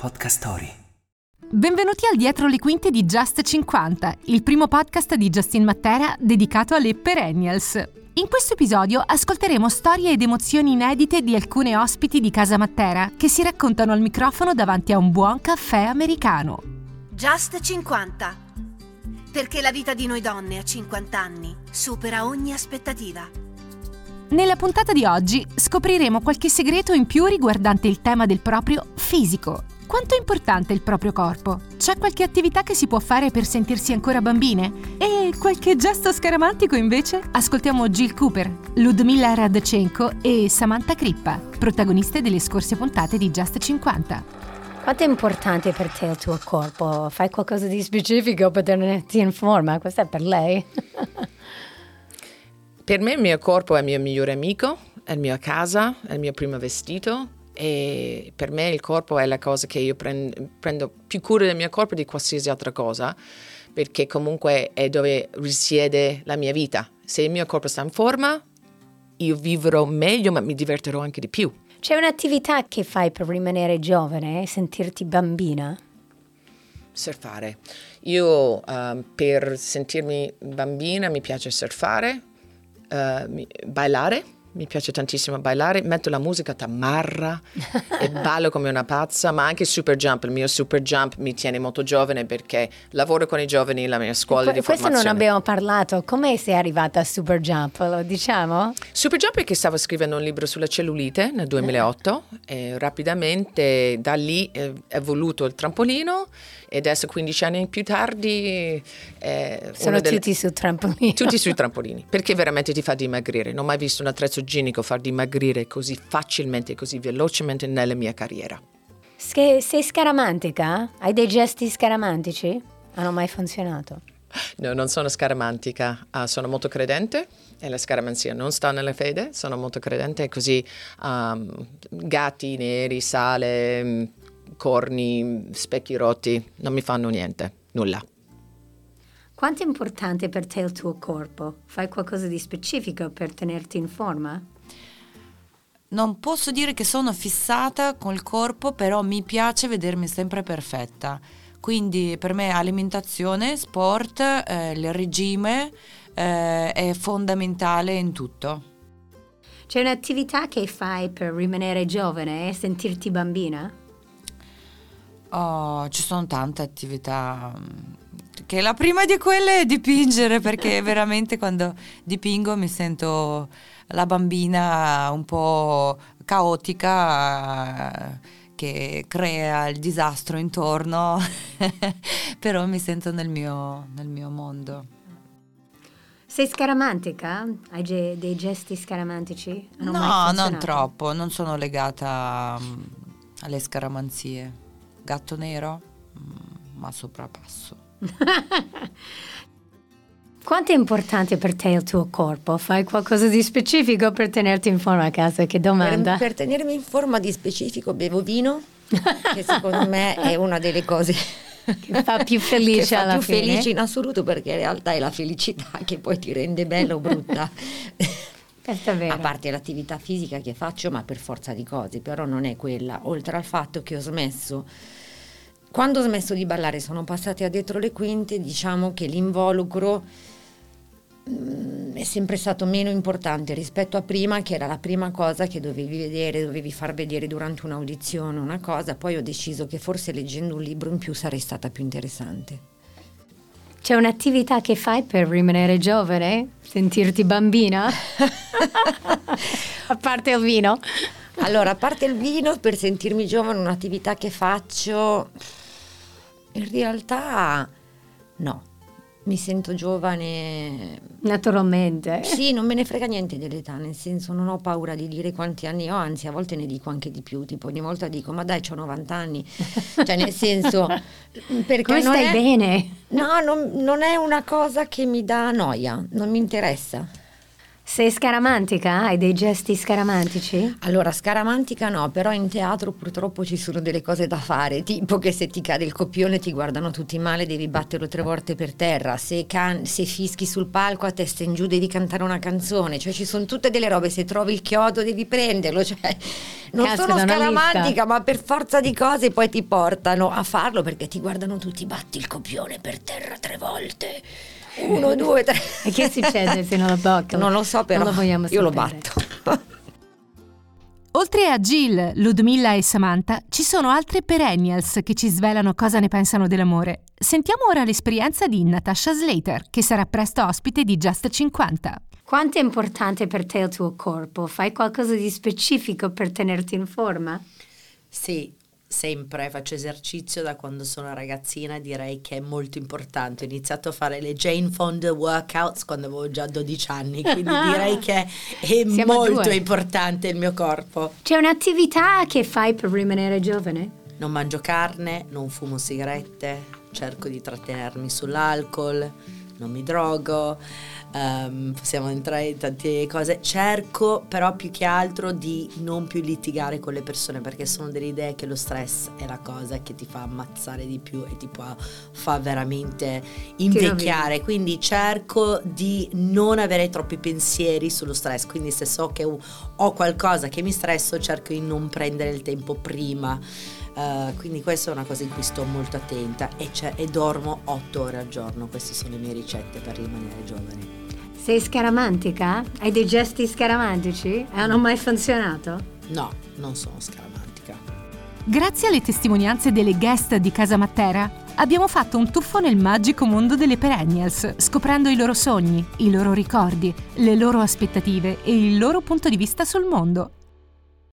Podcast Story. Benvenuti al Dietro le quinte di Just 50, il primo podcast di Justin Matera dedicato alle perennials. In questo episodio ascolteremo storie ed emozioni inedite di alcune ospiti di Casa Matera che si raccontano al microfono davanti a un buon caffè americano. Just 50. Perché la vita di noi donne a 50 anni supera ogni aspettativa. Nella puntata di oggi scopriremo qualche segreto in più riguardante il tema del proprio fisico. Quanto è importante il proprio corpo? C'è qualche attività che si può fare per sentirsi ancora bambine? E qualche gesto scaramantico invece? Ascoltiamo Jill Cooper, Ludmilla Radchenko e Samantha Crippa, protagoniste delle scorse puntate di Just 50. Quanto è importante per te il tuo corpo? Fai qualcosa di specifico per tenerti in forma? Questo è per lei. per me il mio corpo è il mio migliore amico, è la mia casa, è il mio primo vestito e per me il corpo è la cosa che io prendo, prendo più cura del mio corpo di qualsiasi altra cosa perché comunque è dove risiede la mia vita. Se il mio corpo sta in forma, io vivrò meglio ma mi divertirò anche di più. C'è un'attività che fai per rimanere giovane e sentirti bambina? Surfare. Io uh, per sentirmi bambina mi piace surfare, uh, ballare mi piace tantissimo ballare, metto la musica tamarra e ballo come una pazza, ma anche super jump, il mio super jump mi tiene molto giovane perché lavoro con i giovani nella mia scuola que- di formazione. Questo non abbiamo parlato, come sei arrivata a super jump, lo diciamo? Super jump è che stavo scrivendo un libro sulla cellulite nel 2008 e rapidamente da lì è evoluto il trampolino e adesso 15 anni più tardi eh, sono delle... tutti sul trampolino tutti sui trampolini perché veramente ti fa dimagrire non ho mai visto un attrezzo igienico far dimagrire così facilmente e così velocemente nella mia carriera Sch- sei scaramantica? hai dei gesti scaramantici? hanno mai funzionato? No, non sono scaramantica, uh, sono molto credente e la scaramanzia non sta nella fede, sono molto credente e così um, gatti neri, sale, corni, specchi rotti, non mi fanno niente, nulla. Quanto è importante per te il tuo corpo? Fai qualcosa di specifico per tenerti in forma? Non posso dire che sono fissata col corpo, però mi piace vedermi sempre perfetta. Quindi per me alimentazione, sport, eh, il regime eh, è fondamentale in tutto. C'è un'attività che fai per rimanere giovane e sentirti bambina? Oh, ci sono tante attività. Che la prima di quelle è dipingere, perché veramente quando dipingo mi sento la bambina un po' caotica che crea il disastro intorno, però mi sento nel mio, nel mio mondo. Sei scaramantica? Hai ge- dei gesti scaramantici? Hanno no, non troppo, non sono legata um, alle scaramanzie gatto nero, mm, ma soprapasso. Quanto è importante per te il tuo corpo? Fai qualcosa di specifico per tenerti in forma a casa? Che domanda? Per, per tenermi in forma di specifico bevo vino, che secondo me è una delle cose che fa più felice che alla più fine. felice in assoluto perché in realtà è la felicità che poi ti rende bella o brutta. A parte l'attività fisica che faccio, ma per forza di cose, però non è quella. Oltre al fatto che ho smesso quando ho smesso di ballare, sono passate a dietro le quinte, diciamo che l'involucro mh, è sempre stato meno importante rispetto a prima, che era la prima cosa che dovevi vedere, dovevi far vedere durante un'audizione, una cosa, poi ho deciso che forse leggendo un libro in più sarei stata più interessante. C'è un'attività che fai per rimanere giovane? Sentirti bambina? a parte il vino? Allora, a parte il vino, per sentirmi giovane, un'attività che faccio, in realtà no, mi sento giovane. Naturalmente. Sì, non me ne frega niente dell'età, nel senso non ho paura di dire quanti anni ho, anzi a volte ne dico anche di più, tipo ogni volta dico ma dai ho 90 anni, cioè nel senso... Perché Come stai è, bene? No, non, non è una cosa che mi dà noia, non mi interessa. Sei scaramantica? Hai dei gesti scaramantici? Allora, scaramantica no, però in teatro purtroppo ci sono delle cose da fare, tipo che se ti cade il copione ti guardano tutti male, devi batterlo tre volte per terra, se, can- se fischi sul palco a testa in giù devi cantare una canzone, cioè ci sono tutte delle robe, se trovi il chiodo devi prenderlo, cioè non Caspita, sono scaramantica, ma per forza di cose poi ti portano a farlo perché ti guardano tutti, batti il copione per terra tre volte. Uno, due, tre. E che succede se non lo tocca? Non lo so, però Non lo vogliamo io lo sapere. batto. Oltre a Jill, Ludmilla e Samantha, ci sono altre perennials che ci svelano cosa ne pensano dell'amore. Sentiamo ora l'esperienza di Natasha Slater, che sarà presto ospite di Just 50. Quanto è importante per te il tuo corpo? Fai qualcosa di specifico per tenerti in forma? Sì, sempre faccio esercizio da quando sono ragazzina, direi che è molto importante. Ho iniziato a fare le Jane Fonda workouts quando avevo già 12 anni, quindi direi che è Siamo molto due. importante il mio corpo. C'è un'attività che fai per rimanere giovane? Non mangio carne, non fumo sigarette, cerco di trattenermi sull'alcol, non mi drogo, ehm, possiamo entrare in tante cose. Cerco però più che altro di non più litigare con le persone perché sono delle idee che lo stress è la cosa che ti fa ammazzare di più e ti può, fa veramente invecchiare. Quindi cerco di non avere troppi pensieri sullo stress. Quindi se so che ho qualcosa che mi stresso cerco di non prendere il tempo prima. Uh, quindi questa è una cosa in cui sto molto attenta e, c'è- e dormo 8 ore al giorno, queste sono le mie ricette per rimanere giovane. Sei scaramantica? Hai dei gesti scaramantici? Hanno mai funzionato? No, non sono scaramantica. Grazie alle testimonianze delle guest di Casa Matera, abbiamo fatto un tuffo nel magico mondo delle perennials, scoprendo i loro sogni, i loro ricordi, le loro aspettative e il loro punto di vista sul mondo.